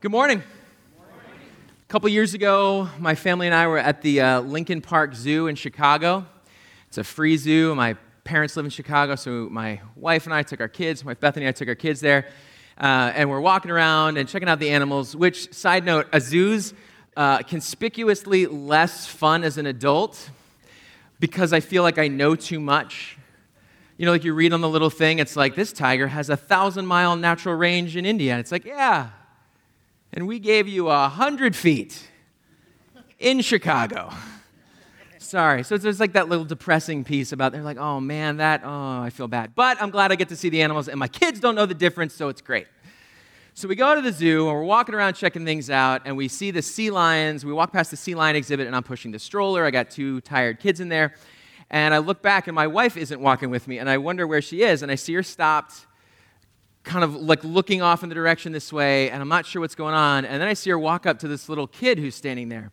Good morning. A couple years ago, my family and I were at the uh, Lincoln Park Zoo in Chicago. It's a free zoo. My parents live in Chicago, so my wife and I took our kids, my wife Bethany and I took our kids there, uh, and we're walking around and checking out the animals. Which, side note, a zoo's uh, conspicuously less fun as an adult because I feel like I know too much. You know, like you read on the little thing, it's like, this tiger has a thousand mile natural range in India. And it's like, yeah, and we gave you a hundred feet in Chicago. Sorry. So there's like that little depressing piece about they're like, oh man, that, oh, I feel bad. But I'm glad I get to see the animals, and my kids don't know the difference, so it's great. So we go to the zoo and we're walking around checking things out, and we see the sea lions. We walk past the sea lion exhibit, and I'm pushing the stroller. I got two tired kids in there. And I look back, and my wife isn't walking with me, and I wonder where she is. And I see her stopped kind of like looking off in the direction this way, and I'm not sure what's going on. And then I see her walk up to this little kid who's standing there.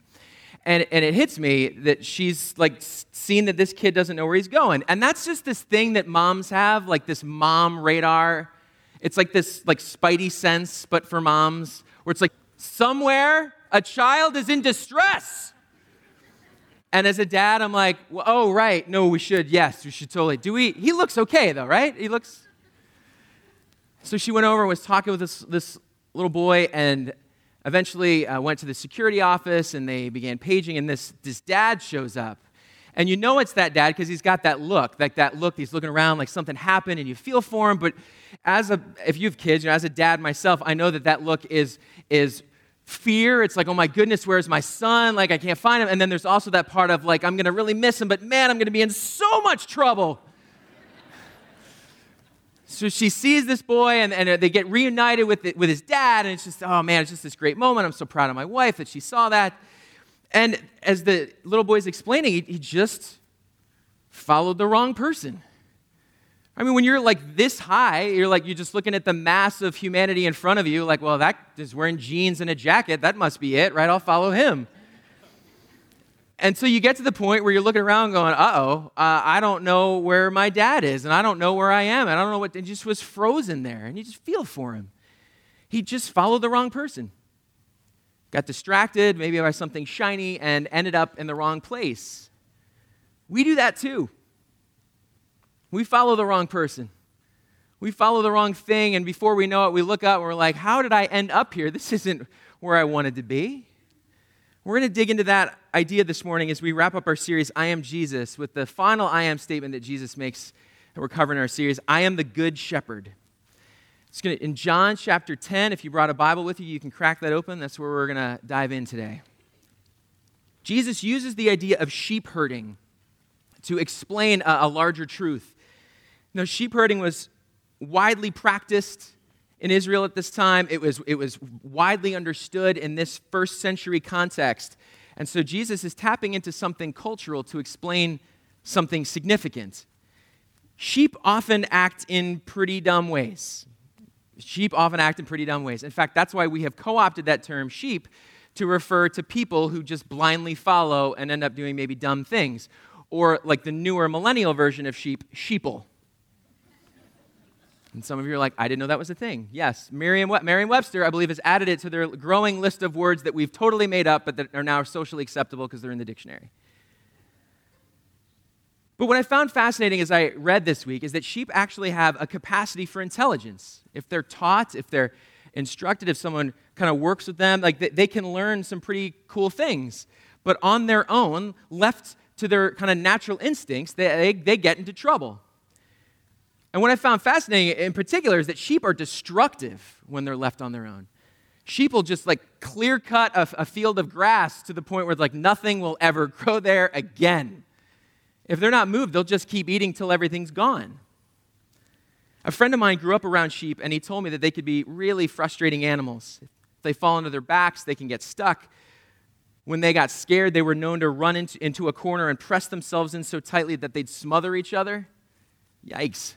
And, and it hits me that she's like seen that this kid doesn't know where he's going. And that's just this thing that moms have, like this mom radar. It's like this like spidey sense, but for moms, where it's like somewhere a child is in distress. And as a dad, I'm like, well, oh, right. No, we should. Yes, we should totally. Do we? He looks okay, though, right? He looks so she went over and was talking with this, this little boy and eventually uh, went to the security office and they began paging and this, this dad shows up. And you know it's that dad because he's got that look like that look he's looking around like something happened and you feel for him but as a if you have kids you know, as a dad myself i know that that look is is fear. It's like oh my goodness where's my son? Like i can't find him. And then there's also that part of like i'm gonna really miss him but man i'm gonna be in so much trouble so she sees this boy and, and they get reunited with, with his dad, and it's just, oh man, it's just this great moment. I'm so proud of my wife that she saw that. And as the little boy's explaining, he, he just followed the wrong person. I mean, when you're like this high, you're like, you're just looking at the mass of humanity in front of you, like, well, that is wearing jeans and a jacket. That must be it, right? I'll follow him. And so you get to the point where you're looking around going, uh oh, uh, I don't know where my dad is, and I don't know where I am, and I don't know what, and just was frozen there. And you just feel for him. He just followed the wrong person, got distracted, maybe by something shiny, and ended up in the wrong place. We do that too. We follow the wrong person. We follow the wrong thing, and before we know it, we look up and we're like, how did I end up here? This isn't where I wanted to be. We're going to dig into that idea this morning as we wrap up our series, I Am Jesus, with the final I Am statement that Jesus makes that we're covering in our series I am the Good Shepherd. It's going to, in John chapter 10, if you brought a Bible with you, you can crack that open. That's where we're going to dive in today. Jesus uses the idea of sheep herding to explain a, a larger truth. Now, sheep herding was widely practiced in Israel at this time. It was, it was widely understood in this first century context. And so Jesus is tapping into something cultural to explain something significant. Sheep often act in pretty dumb ways. Sheep often act in pretty dumb ways. In fact, that's why we have co opted that term sheep to refer to people who just blindly follow and end up doing maybe dumb things. Or, like the newer millennial version of sheep, sheeple. And some of you are like, I didn't know that was a thing. Yes, Merriam Webster, I believe, has added it to their growing list of words that we've totally made up, but that are now socially acceptable because they're in the dictionary. But what I found fascinating as I read this week is that sheep actually have a capacity for intelligence. If they're taught, if they're instructed, if someone kind of works with them, like they can learn some pretty cool things. But on their own, left to their kind of natural instincts, they, they, they get into trouble. And what I found fascinating in particular is that sheep are destructive when they're left on their own. Sheep will just like clear cut a, a field of grass to the point where like nothing will ever grow there again. If they're not moved, they'll just keep eating till everything's gone. A friend of mine grew up around sheep, and he told me that they could be really frustrating animals. If they fall into their backs, they can get stuck. When they got scared, they were known to run into, into a corner and press themselves in so tightly that they'd smother each other. Yikes.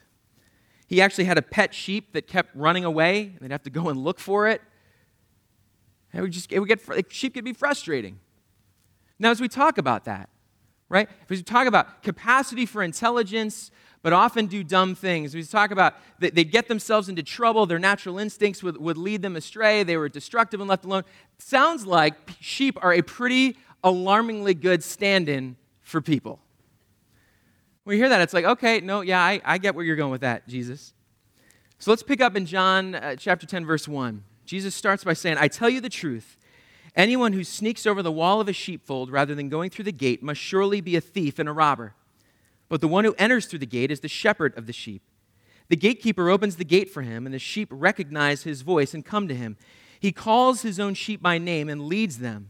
He actually had a pet sheep that kept running away, and they'd have to go and look for it. It would just, it would get, sheep could be frustrating. Now, as we talk about that, right? If we talk about capacity for intelligence, but often do dumb things. We talk about they, they get themselves into trouble, their natural instincts would, would lead them astray, they were destructive and left alone. Sounds like sheep are a pretty alarmingly good stand in for people. You hear that, it's like, okay, no, yeah, I, I get where you're going with that, Jesus. So let's pick up in John uh, chapter 10, verse 1. Jesus starts by saying, I tell you the truth. Anyone who sneaks over the wall of a sheepfold rather than going through the gate must surely be a thief and a robber. But the one who enters through the gate is the shepherd of the sheep. The gatekeeper opens the gate for him, and the sheep recognize his voice and come to him. He calls his own sheep by name and leads them.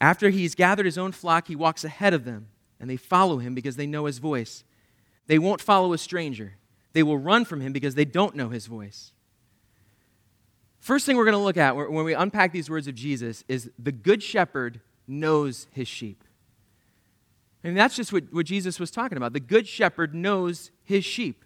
After he's gathered his own flock, he walks ahead of them, and they follow him because they know his voice. They won't follow a stranger. They will run from him because they don't know his voice. First thing we're going to look at when we unpack these words of Jesus is the good shepherd knows his sheep. And that's just what, what Jesus was talking about. The good shepherd knows his sheep.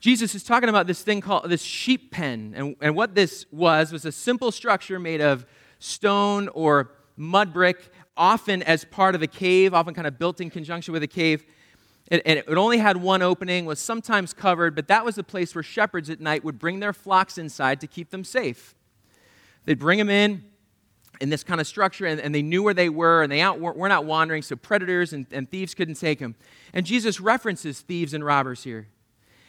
Jesus is talking about this thing called this sheep pen. And, and what this was was a simple structure made of stone or mud brick, often as part of a cave, often kind of built in conjunction with a cave. And, and it only had one opening, was sometimes covered, but that was a place where shepherds at night would bring their flocks inside to keep them safe. They'd bring them in in this kind of structure, and, they knew where they were, and they were not wandering, so predators and thieves couldn't take them. And Jesus references thieves and robbers here.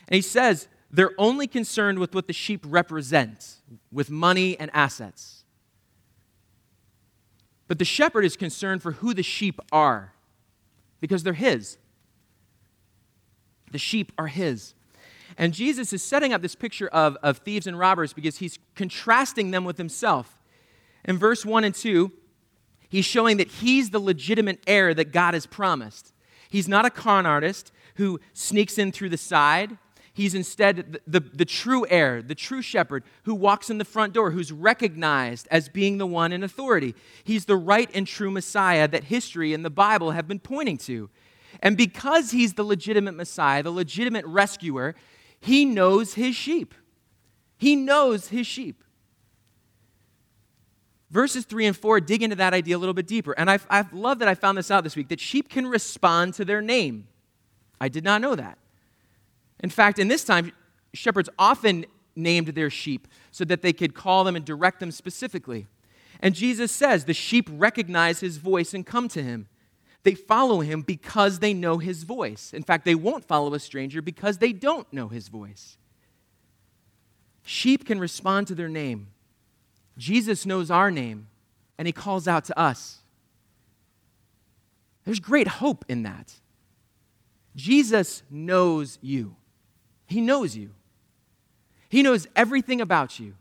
And he says they're only concerned with what the sheep represent, with money and assets. But the shepherd is concerned for who the sheep are because they're his. The sheep are his. And Jesus is setting up this picture of, of thieves and robbers because he's contrasting them with himself. In verse 1 and 2, he's showing that he's the legitimate heir that God has promised. He's not a con artist who sneaks in through the side. He's instead the, the, the, true heir, the true shepherd who walks in the front door, who's recognized as being the one in authority. He's the right and true Messiah that history and the Bible have been pointing to. And because he's the legitimate Messiah, the legitimate rescuer, he knows his sheep. He knows his sheep. Verses 3 and 4 dig into that idea a little bit deeper. And I've loved that I found this out this week that sheep can respond to their name. I did not know that. In fact, in this time, shepherds often named their sheep so that they could call them and direct them specifically. And Jesus says the sheep recognize his voice and come to him. They follow him because they know his voice. In fact, they won't follow a stranger because they don't know his voice. Sheep can respond to their name. Jesus knows our name, and he calls out to us. There's great hope in that. Jesus knows you. He knows you. He knows everything about you.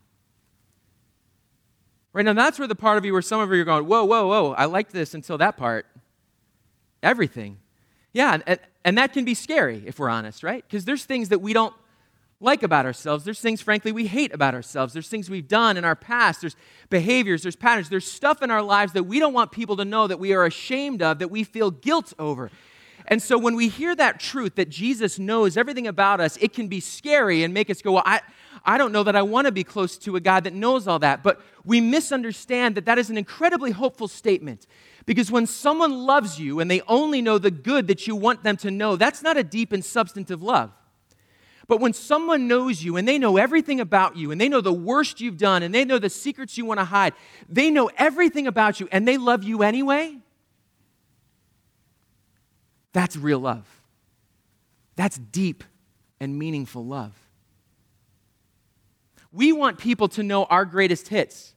Right now, that's where the part of you where some of you are going, whoa, whoa, whoa, I liked this until that part. Everything. Yeah, and, and that can be scary if we're honest, right? Because there's things that we don't like about ourselves. There's things, frankly, we hate about ourselves. There's things we've done in our past. There's behaviors, there's patterns, there's stuff in our lives that we don't want people to know that we are ashamed of, that we feel guilt over. And so when we hear that truth that Jesus knows everything about us, it can be scary and make us go, well, I, I don't know that I want to be close to a God that knows all that. But we misunderstand that that is an incredibly hopeful statement. Because when someone loves you and they only know the good that you want them to know, that's not a deep and substantive love. But when someone knows you and they know everything about you and they know the worst you've done and they know the secrets you want to hide, they know everything about you and they love you anyway, that's real love. That's deep and meaningful love. We want people to know our greatest hits,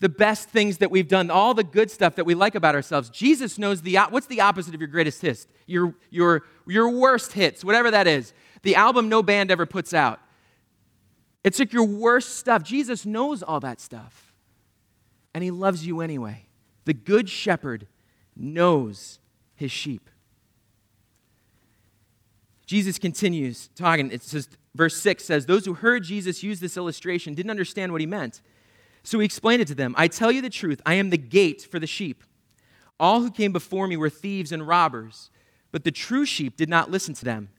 the best things that we've done, all the good stuff that we like about ourselves. Jesus knows the what's the opposite of your greatest hits? Your your your worst hits, whatever that is. The album no band ever puts out. It's like your worst stuff. Jesus knows all that stuff. And he loves you anyway. The good shepherd knows his sheep. Jesus continues talking. It says, verse 6 says, Those who heard Jesus use this illustration didn't understand what he meant. So he explained it to them I tell you the truth, I am the gate for the sheep. All who came before me were thieves and robbers, but the true sheep did not listen to them.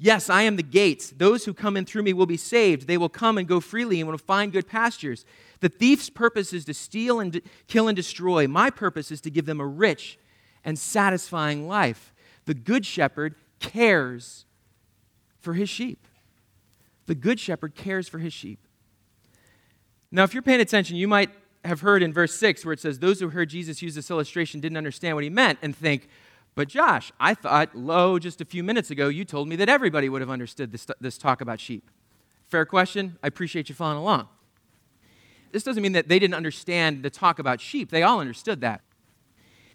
Yes, I am the gate. Those who come in through me will be saved. They will come and go freely and will find good pastures. The thief's purpose is to steal and de- kill and destroy. My purpose is to give them a rich and satisfying life. The good shepherd cares for his sheep. The good shepherd cares for his sheep. Now, if you're paying attention, you might have heard in verse 6 where it says, Those who heard Jesus use this illustration didn't understand what he meant and think, But Josh, I thought, lo, just a few minutes ago, you told me that everybody would have understood this, this talk about sheep. Fair question. I appreciate you following along. This doesn't mean that they didn't understand the talk about sheep, they all understood that.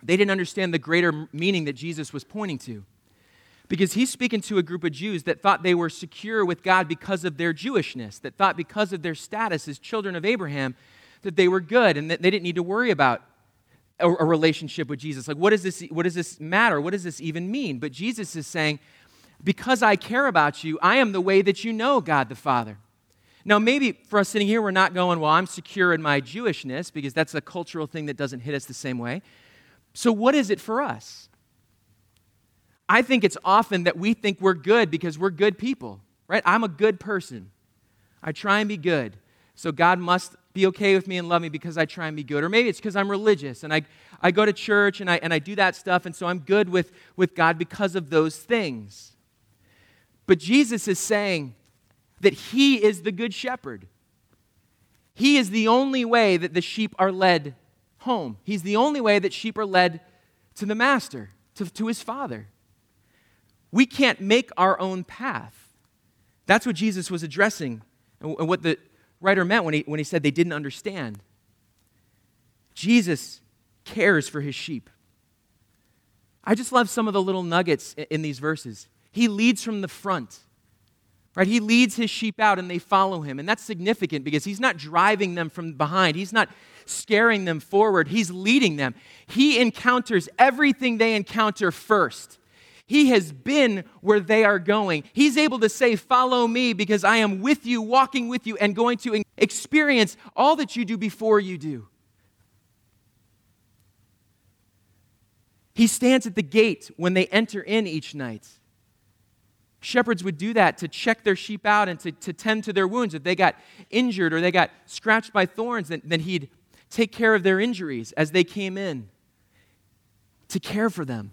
They didn't understand the greater meaning that Jesus was pointing to. Because he's speaking to a group of Jews that thought they were secure with God because of their Jewishness, that thought because of their status as children of Abraham that they were good and that they didn't need to worry about a, a relationship with Jesus. Like, what does, this, what does this matter? What does this even mean? But Jesus is saying, because I care about you, I am the way that you know God the Father. Now, maybe for us sitting here, we're not going, well, I'm secure in my Jewishness because that's a cultural thing that doesn't hit us the same way. So, what is it for us? I think it's often that we think we're good because we're good people, right? I'm a good person. I try and be good. So God must be okay with me and love me because I try and be good. Or maybe it's because I'm religious and I, I go to church and I, and I do that stuff, and so I'm good with, with God because of those things. But Jesus is saying that He is the good shepherd. He is the only way that the sheep are led home. He's the only way that sheep are led to the master, to, to his father. We can't make our own path. That's what Jesus was addressing and what the writer meant when he, when he said they didn't understand. Jesus cares for his sheep. I just love some of the little nuggets in these verses. He leads from the front, right? He leads his sheep out and they follow him. And that's significant because he's not driving them from behind, he's not scaring them forward, he's leading them. He encounters everything they encounter first. He has been where they are going. He's able to say, Follow me because I am with you, walking with you, and going to experience all that you do before you do. He stands at the gate when they enter in each night. Shepherds would do that to check their sheep out and to, to tend to their wounds. If they got injured or they got scratched by thorns, then, then he'd take care of their injuries as they came in to care for them.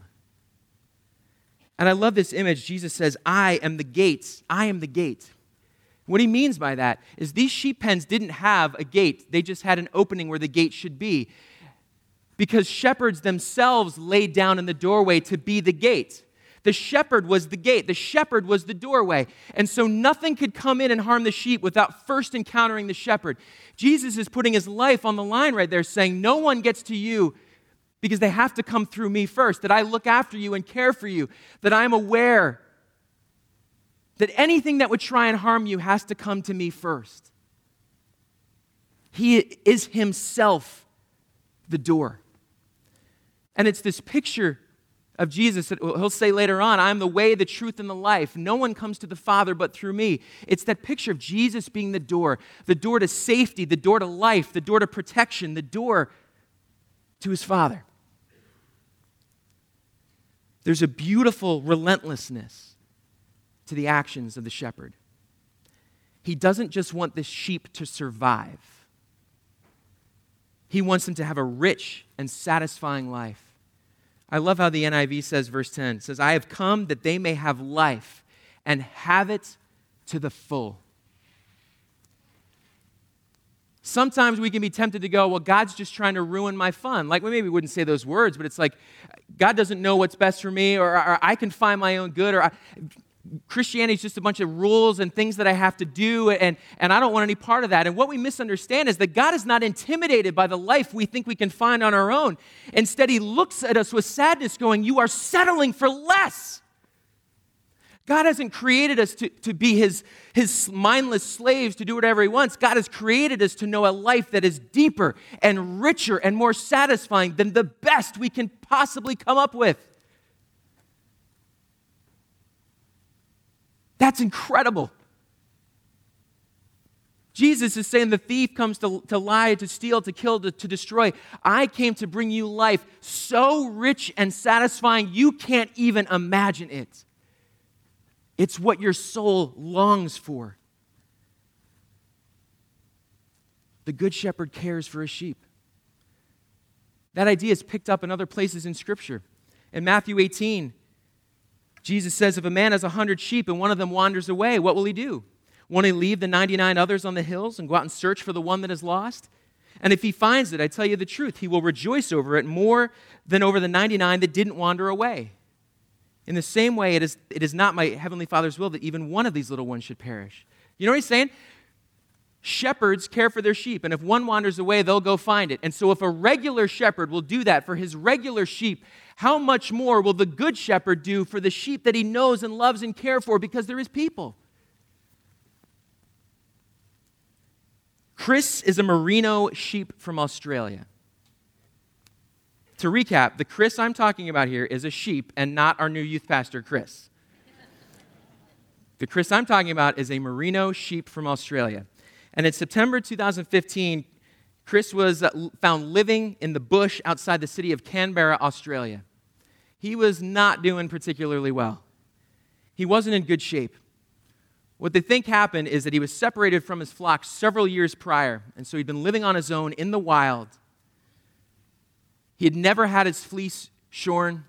And I love this image. Jesus says, I am the gate. I am the gate. What he means by that is these sheep pens didn't have a gate, they just had an opening where the gate should be. Because shepherds themselves laid down in the doorway to be the gate. The shepherd was the gate, the shepherd was the doorway. And so nothing could come in and harm the sheep without first encountering the shepherd. Jesus is putting his life on the line right there, saying, No one gets to you because they have to come through me first, that I look after you and care for you, that I'm aware that anything that would try and harm you has to come to me first. He is himself the door. And it's this picture of Jesus that he'll say later on, I'm the way, the truth, and the life. No one comes to the Father but through me. It's that picture of Jesus being the door, the door to safety, the door to life, the door to protection, the door to his Father. There's a beautiful relentlessness to the actions of the shepherd. He doesn't just want the sheep to survive, he wants them to have a rich and satisfying life. I love how the NIV says, verse 10 says, I have come that they may have life and have it to the full. Sometimes we can be tempted to go, well, God's just trying to ruin my fun. Like, we maybe wouldn't say those words, but it's like, God doesn't know what's best for me, or, or I can find my own good, or I, Christianity is just a bunch of rules and things that I have to do, and, and I don't want any part of that. And what we misunderstand is that God is not intimidated by the life we think we can find on our own. Instead, He looks at us with sadness, going, You are settling for less. God hasn't created us to, to be his, his mindless slaves to do whatever He wants. God has created us to know a life that is deeper and richer and more satisfying than the best we can possibly come up with. That's incredible. Jesus is saying the thief comes to, to lie, to steal, to kill, to, to destroy. I came to bring you life so rich and satisfying you can't even imagine it. It's what your soul longs for. The Good Shepherd cares for his sheep. That idea is picked up in other places in Scripture. In Matthew 18, Jesus says, If a man has a hundred sheep and one of them wanders away, what will he do? Won't he leave the 99 others on the hills and go out and search for the one that is lost? And if he finds it, I tell you the truth, he will rejoice over it more than over the 99 that didn't wander away. In the same way, it is, it is not my heavenly Father's will that even one of these little ones should perish. You know what he's saying? Shepherds care for their sheep, and if one wanders away, they'll go find it. And so, if a regular shepherd will do that for his regular sheep, how much more will the good shepherd do for the sheep that he knows and loves and cares for because they're his people? Chris is a merino sheep from Australia. To recap, the Chris I'm talking about here is a sheep and not our new youth pastor, Chris. The Chris I'm talking about is a merino sheep from Australia. And in September 2015, Chris was uh, found living in the bush outside the city of Canberra, Australia. He was not doing particularly well. He wasn't in good shape. What they think happened is that he was separated from his flock several years prior, and so he'd been living on his own in the wild. He had never had his fleece shorn,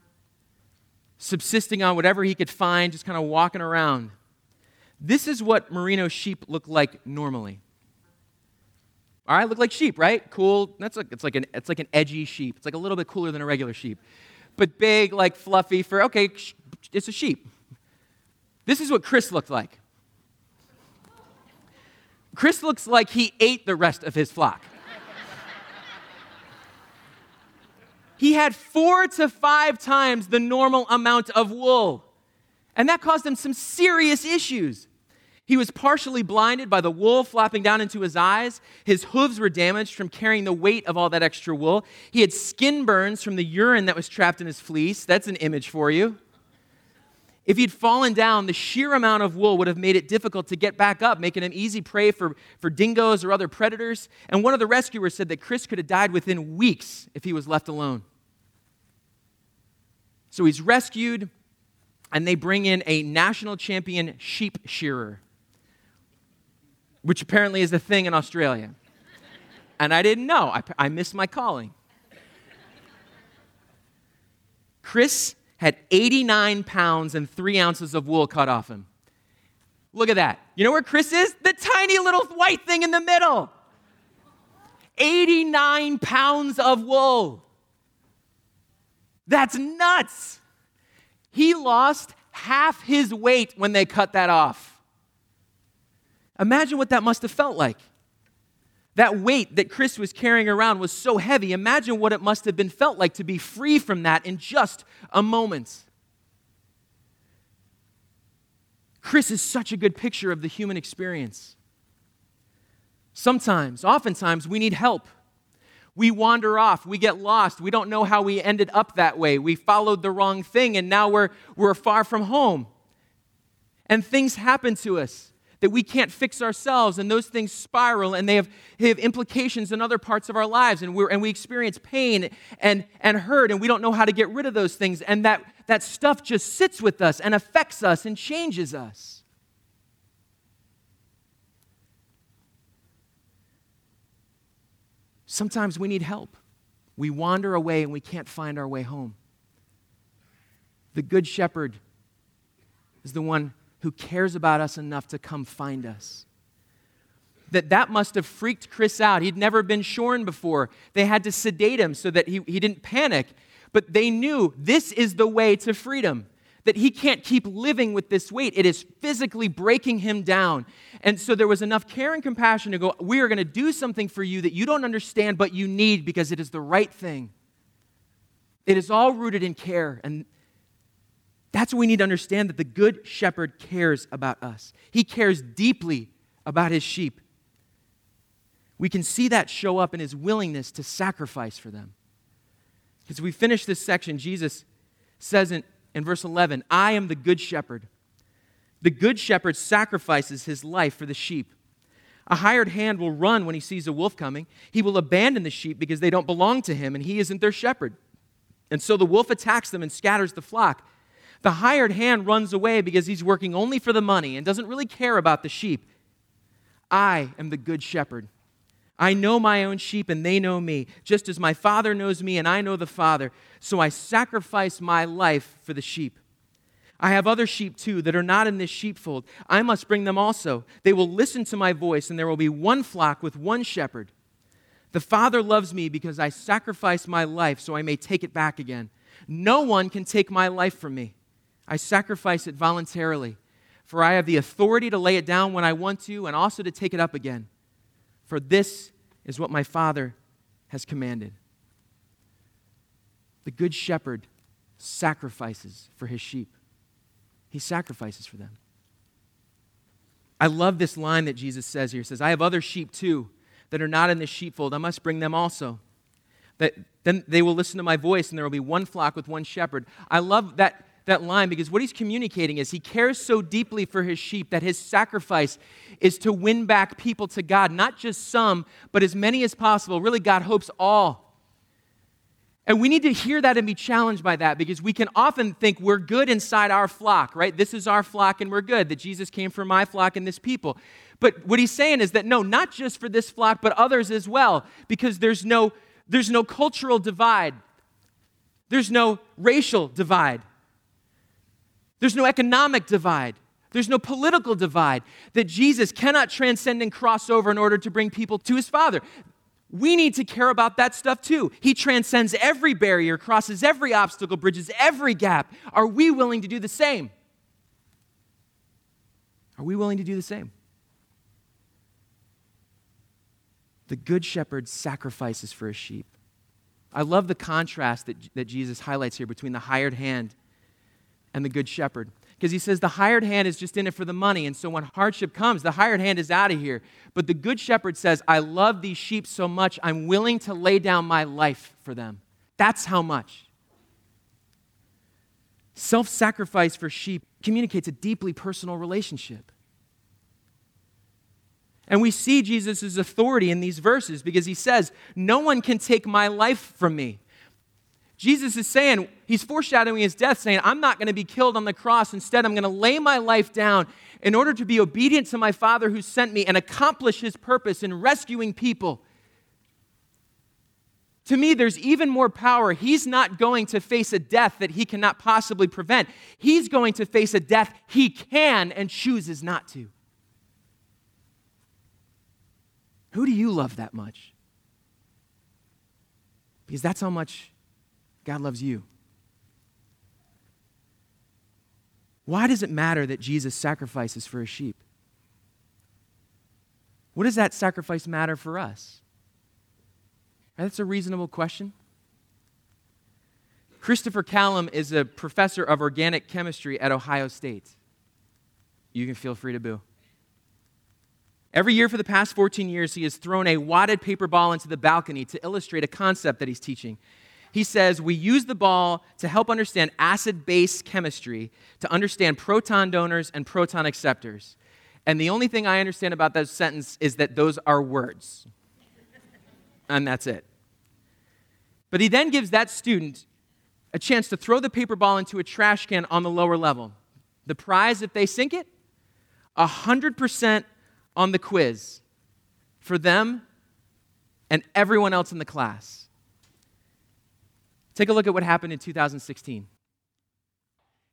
subsisting on whatever he could find, just kind of walking around. This is what merino sheep look like normally. All right, look like sheep, right? Cool. That's it's like an it's like an edgy sheep. It's like a little bit cooler than a regular sheep, but big, like fluffy fur. Okay, it's a sheep. This is what Chris looked like. Chris looks like he ate the rest of his flock. He had four to five times the normal amount of wool, and that caused him some serious issues. He was partially blinded by the wool flapping down into his eyes. His hooves were damaged from carrying the weight of all that extra wool. He had skin burns from the urine that was trapped in his fleece. That's an image for you. If he'd fallen down, the sheer amount of wool would have made it difficult to get back up, making him easy prey for, for dingoes or other predators. And one of the rescuers said that Chris could have died within weeks if he was left alone. So he's rescued, and they bring in a national champion sheep shearer which apparently is a thing in Australia. And I didn't know. I, I missed my calling. Chris had 89 pounds and three ounces of wool cut off him. Look at that. You know where Chris is? The tiny little white thing in the middle. 89 pounds of wool. That's nuts. He lost half his weight when they cut that off. Imagine what that must have felt like. That weight that Chris was carrying around was so heavy. Imagine what it must have been felt like to be free from that in just a moment. Chris is such a good picture of the human experience. Sometimes, oftentimes, we need help. We wander off, we get lost, we don't know how we ended up that way. We followed the wrong thing, and now we're, we're far from home. And things happen to us that we can't fix ourselves, and those things spiral and they have, have implications in other parts of our lives, and, we're, and we experience pain and, and hurt, and we don't know how to get rid of those things, and that, that stuff just sits with us and affects us and changes us. Sometimes we need help. We wander away and we can't find our way home. The Good Shepherd is the one who cares about us enough to come find us. That that must have freaked Chris out. He'd never been shorn before. They had to sedate him so that he, he didn't panic. But they knew this is the way to freedom. That he can't keep living with this weight. It is physically breaking him down. And so there was enough care and compassion to go, We are going to do something for you that you don't understand, but you need because it is the right thing. It is all rooted in care. And that's what we need to understand that the good shepherd cares about us. He cares deeply about his sheep. We can see that show up in his willingness to sacrifice for them. As we finish this section, Jesus says in, in verse 11, I am the good shepherd. The good shepherd sacrifices his life for the sheep. A hired hand will run when he sees a wolf coming. He will abandon the sheep because they don't belong to him and he isn't their shepherd. And so the wolf attacks them and scatters the flock. The hired hand runs away because he's working only for the money and doesn't really care about the sheep. I am the good shepherd. I know my own sheep and they know me, just as my Father knows me and I know the Father. So I sacrifice my life for the sheep. I have other sheep too that are not in this sheepfold. I must bring them also. They will listen to my voice, and there will be one flock with one shepherd. The Father loves me because I sacrifice my life so I may take it back again. No one can take my life from me. I sacrifice it voluntarily, for I have the authority to lay it down when I want to and also to take it up again. For this is what my Father has commanded. The Good Shepherd sacrifices for his sheep, he sacrifices for them. I love this line that Jesus says here. He says, I have other sheep too that are not in this sheepfold. I must bring them also. That then they will listen to my voice, and there will be one flock with one shepherd. I love that that line because what he's communicating is he cares so deeply for his sheep that his sacrifice is to win back people to God, not just some, but as many as possible. Really, God hopes all. And we need to hear that and be challenged by that because we can often think we're good inside our flock, right? This is our flock and we're good, that Jesus came for my flock and this people. But what he's saying is that no, not just for this flock, but others as well, because there's no, there's no cultural divide, there's no racial divide. There's no economic divide. There's no political divide that Jesus cannot transcend and cross over in order to bring people to his Father. We need to care about that stuff too. He transcends every barrier, crosses every obstacle, bridges every gap. Are we willing to do the same? Are we willing to do the same? The Good Shepherd sacrifices for his sheep. I love the contrast that, that Jesus highlights here between the hired hand and the good shepherd. Because he says the hired hand is just in it for the money. And so when hardship comes, the hired hand is out of here. But the good shepherd says, I love these sheep so much, I'm willing to lay down my life for them. That's how much. Self sacrifice for sheep communicates a deeply personal relationship. And we see Jesus' authority in these verses because he says, No one can take my life from me. Jesus is saying, he's foreshadowing his death, saying, I'm not going to be killed on the cross. Instead, I'm going to lay my life down in order to be obedient to my Father who sent me and accomplish his purpose in rescuing people. To me, there's even more power. He's not going to face a death that he cannot possibly prevent. He's going to face a death he can and chooses not to. Who do you love that much? Because that's how much God loves you. Why does it matter that Jesus sacrifices for his sheep? What does that sacrifice matter for us? That's a reasonable question. Christopher Callam is a professor of organic chemistry at Ohio State. You can feel free to boo. Every year for the past 14 years, he has thrown a wadded paper ball into the balcony to illustrate a concept that he's teaching he says we use the ball to help understand acid base chemistry, to understand proton donors and proton acceptors. And the only thing I understand about that sentence is that those are words. and that's it. But he then gives that student a chance to throw the paper ball into a trash can on the lower level. The prize, if they sink it, 100% on the quiz for them and everyone else in the class. Take a look at what happened in 2016.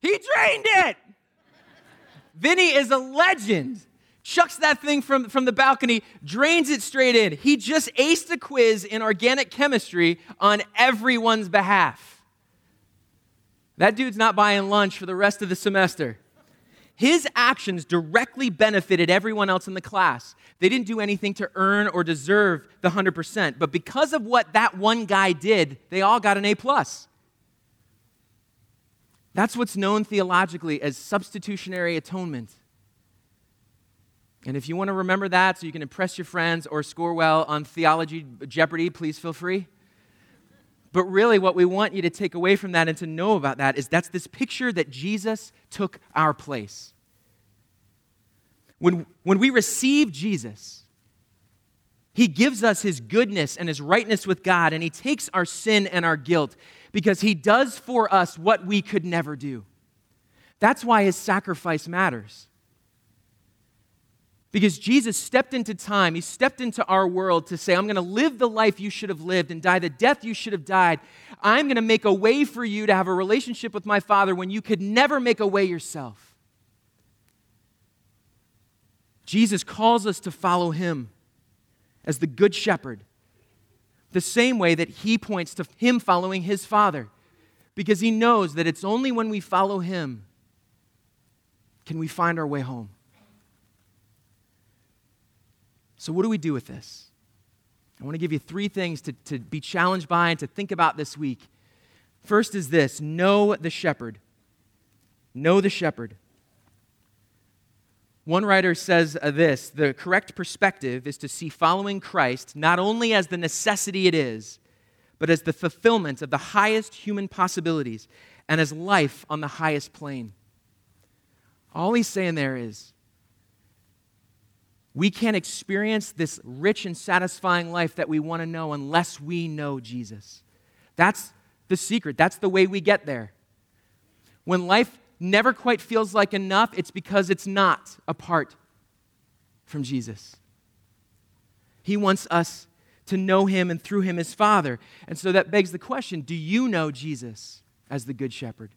He drained it! Vinny is a legend. Chucks that thing from, from the balcony, drains it straight in. He just aced the quiz in organic chemistry on everyone's behalf. That dude's not buying lunch for the rest of the semester. His actions directly benefited everyone else in the class. They didn't do anything to earn or deserve the 100%, but because of what that one guy did, they all got an A+. plus. That's what's known theologically as substitutionary atonement. And if you want to remember that so you can impress your friends or score well on theology Jeopardy, please feel free. But really, what we want you to take away from that and to know about that is that's this picture that Jesus took our place. When, when we receive Jesus, he gives us his goodness and his rightness with God, and he takes our sin and our guilt because he does for us what we could never do. That's why his sacrifice matters. Because Jesus stepped into time, he stepped into our world to say, I'm going to live the life you should have lived and die the death you should have died. I'm going to make a way for you to have a relationship with my Father when you could never make a way yourself. Jesus calls us to follow him as the good shepherd, the same way that he points to him following his Father, because he knows that it's only when we follow him can we find our way home. So, what do we do with this? I want to give you three things to, to be challenged by and to think about this week. First is this know the shepherd. Know the shepherd. One writer says this the correct perspective is to see following Christ not only as the necessity it is, but as the fulfillment of the highest human possibilities and as life on the highest plane. All he's saying there is we can't experience this rich and satisfying life that we want to know unless we know Jesus. That's the secret. That's the way we get there. When life never quite feels like enough, it's because it's not apart from Jesus. He wants us to know him and through him his Father. And so that begs the question do you know Jesus as the Good Shepherd?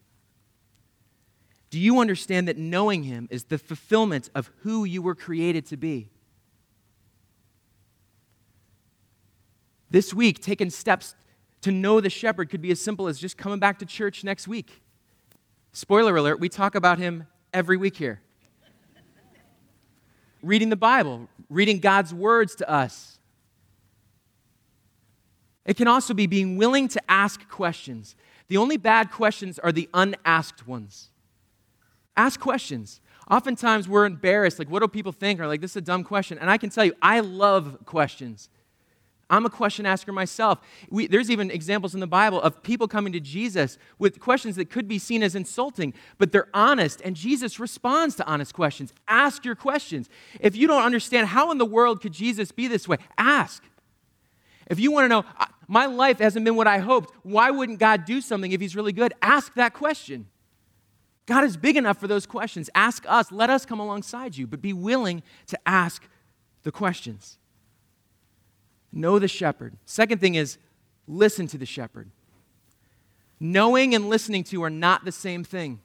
Do you understand that knowing him is the fulfillment of who you were created to be? This week, taking steps to know the shepherd could be as simple as just coming back to church next week. Spoiler alert, we talk about him every week here. reading the Bible, reading God's words to us. It can also be being willing to ask questions. The only bad questions are the unasked ones. Ask questions. Oftentimes we're embarrassed, like, what do people think? Or like, this is a dumb question. And I can tell you, I love questions. I'm a question asker myself. We, there's even examples in the Bible of people coming to Jesus with questions that could be seen as insulting, but they're honest, and Jesus responds to honest questions. Ask your questions. If you don't understand how in the world could Jesus be this way, ask. If you want to know, my life hasn't been what I hoped, why wouldn't God do something if He's really good? Ask that question. God is big enough for those questions. Ask us, let us come alongside you, but be willing to ask the questions. Know the shepherd. Second thing is listen to the shepherd. Knowing and listening to are not the same thing.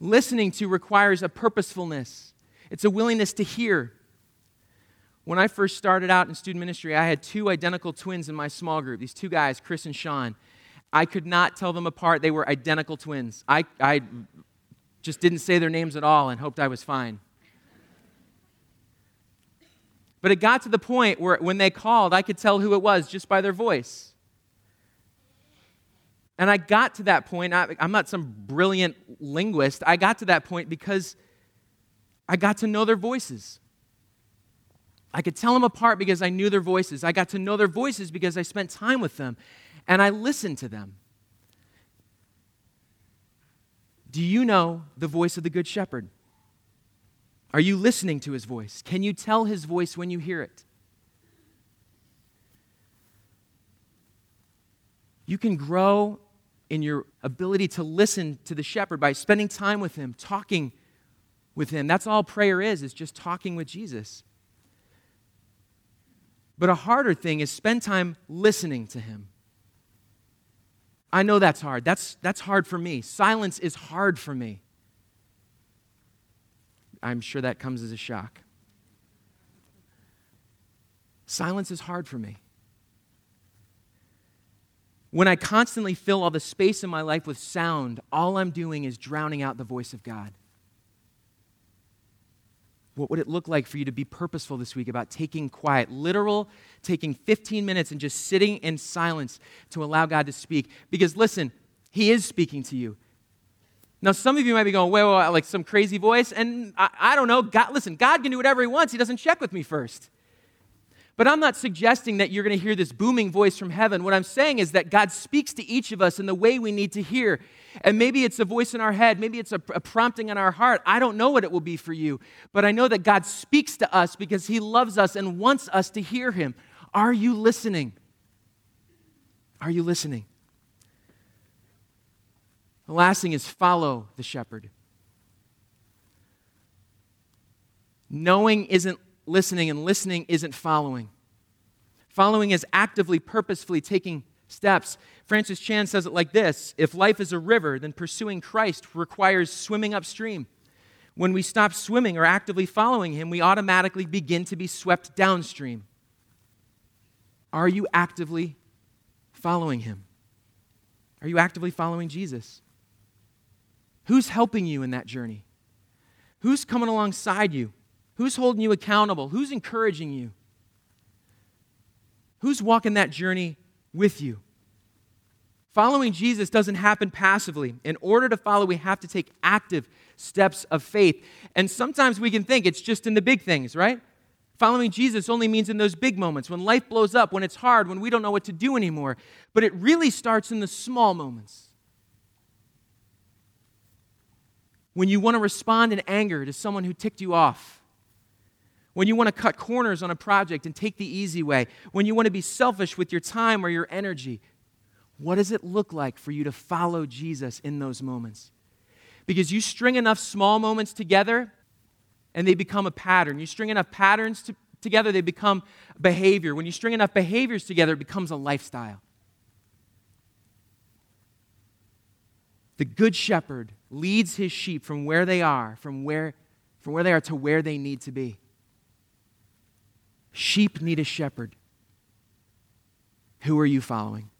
Listening to requires a purposefulness, it's a willingness to hear. When I first started out in student ministry, I had two identical twins in my small group, these two guys, Chris and Sean. I could not tell them apart. They were identical twins. I, I just didn't say their names at all and hoped I was fine. But it got to the point where when they called, I could tell who it was just by their voice. And I got to that point, I, am not some brilliant linguist, I got to that point because I got to know their voices. I could tell them apart because I knew their voices. I got to know their voices because I spent time with them and I listened to them. Do you know the voice of the Good Shepherd? Are you listening to his voice? Can you tell his voice when you hear it? You can grow in your ability to listen to the shepherd by spending time with him, talking with him. That's all prayer is, is just talking with Jesus. But a harder thing is spend time listening to him. I know that's hard. That's, that's hard for me. Silence is hard for me. I'm sure that comes as a shock. Silence is hard for me. When I constantly fill all the space in my life with sound, all I'm doing is drowning out the voice of God. What would it look like for you to be purposeful this week about taking quiet, literal, taking 15 minutes and just sitting in silence to allow God to speak? Because listen, He is speaking to you. Now, some of you might be going, wait, wait, wait like some crazy voice. And I, I don't know. God, listen, God can do whatever He wants. He doesn't check with me first. But I'm not suggesting that you're going to hear this booming voice from heaven. What I'm saying is that God speaks to each of us in the way we need to hear. And maybe it's a voice in our head, maybe it's a, a, prompting in our heart. I don't know what it will be for you, but I know that God speaks to us because He loves us and wants us to hear Him. Are you listening? Are you listening? The last thing is follow the shepherd. Knowing isn't listening, and listening isn't following. Following is actively, purposefully taking steps. Francis Chan says it like this If life is a river, then pursuing Christ requires swimming upstream. When we stop swimming or actively following Him, we automatically begin to be swept downstream. Are you actively following Him? Are you actively following Jesus? Who's helping you in that journey? Who's coming alongside you? Who's holding you accountable? Who's encouraging you? Who's walking that journey with you? Following Jesus doesn't happen passively. In order to follow, we have to take active steps of faith. And sometimes we can think it's just in the big things, right? Following Jesus only means in those big moments, when life blows up, when it's hard, when we don't know what to do anymore. But it really starts in the small moments. When you want to respond in anger to someone who ticked you off, when you want to cut corners on a project and take the easy way, when you want to be selfish with your time or your energy, what does it look like for you to follow Jesus in those moments? Because you string enough small moments together and they become a pattern. You string enough patterns to, together, they become behavior. When you string enough behaviors together, it becomes a lifestyle. The good shepherd leads his sheep from where they are, from where, from where they are to where they need to be. Sheep need a shepherd. Who are you following?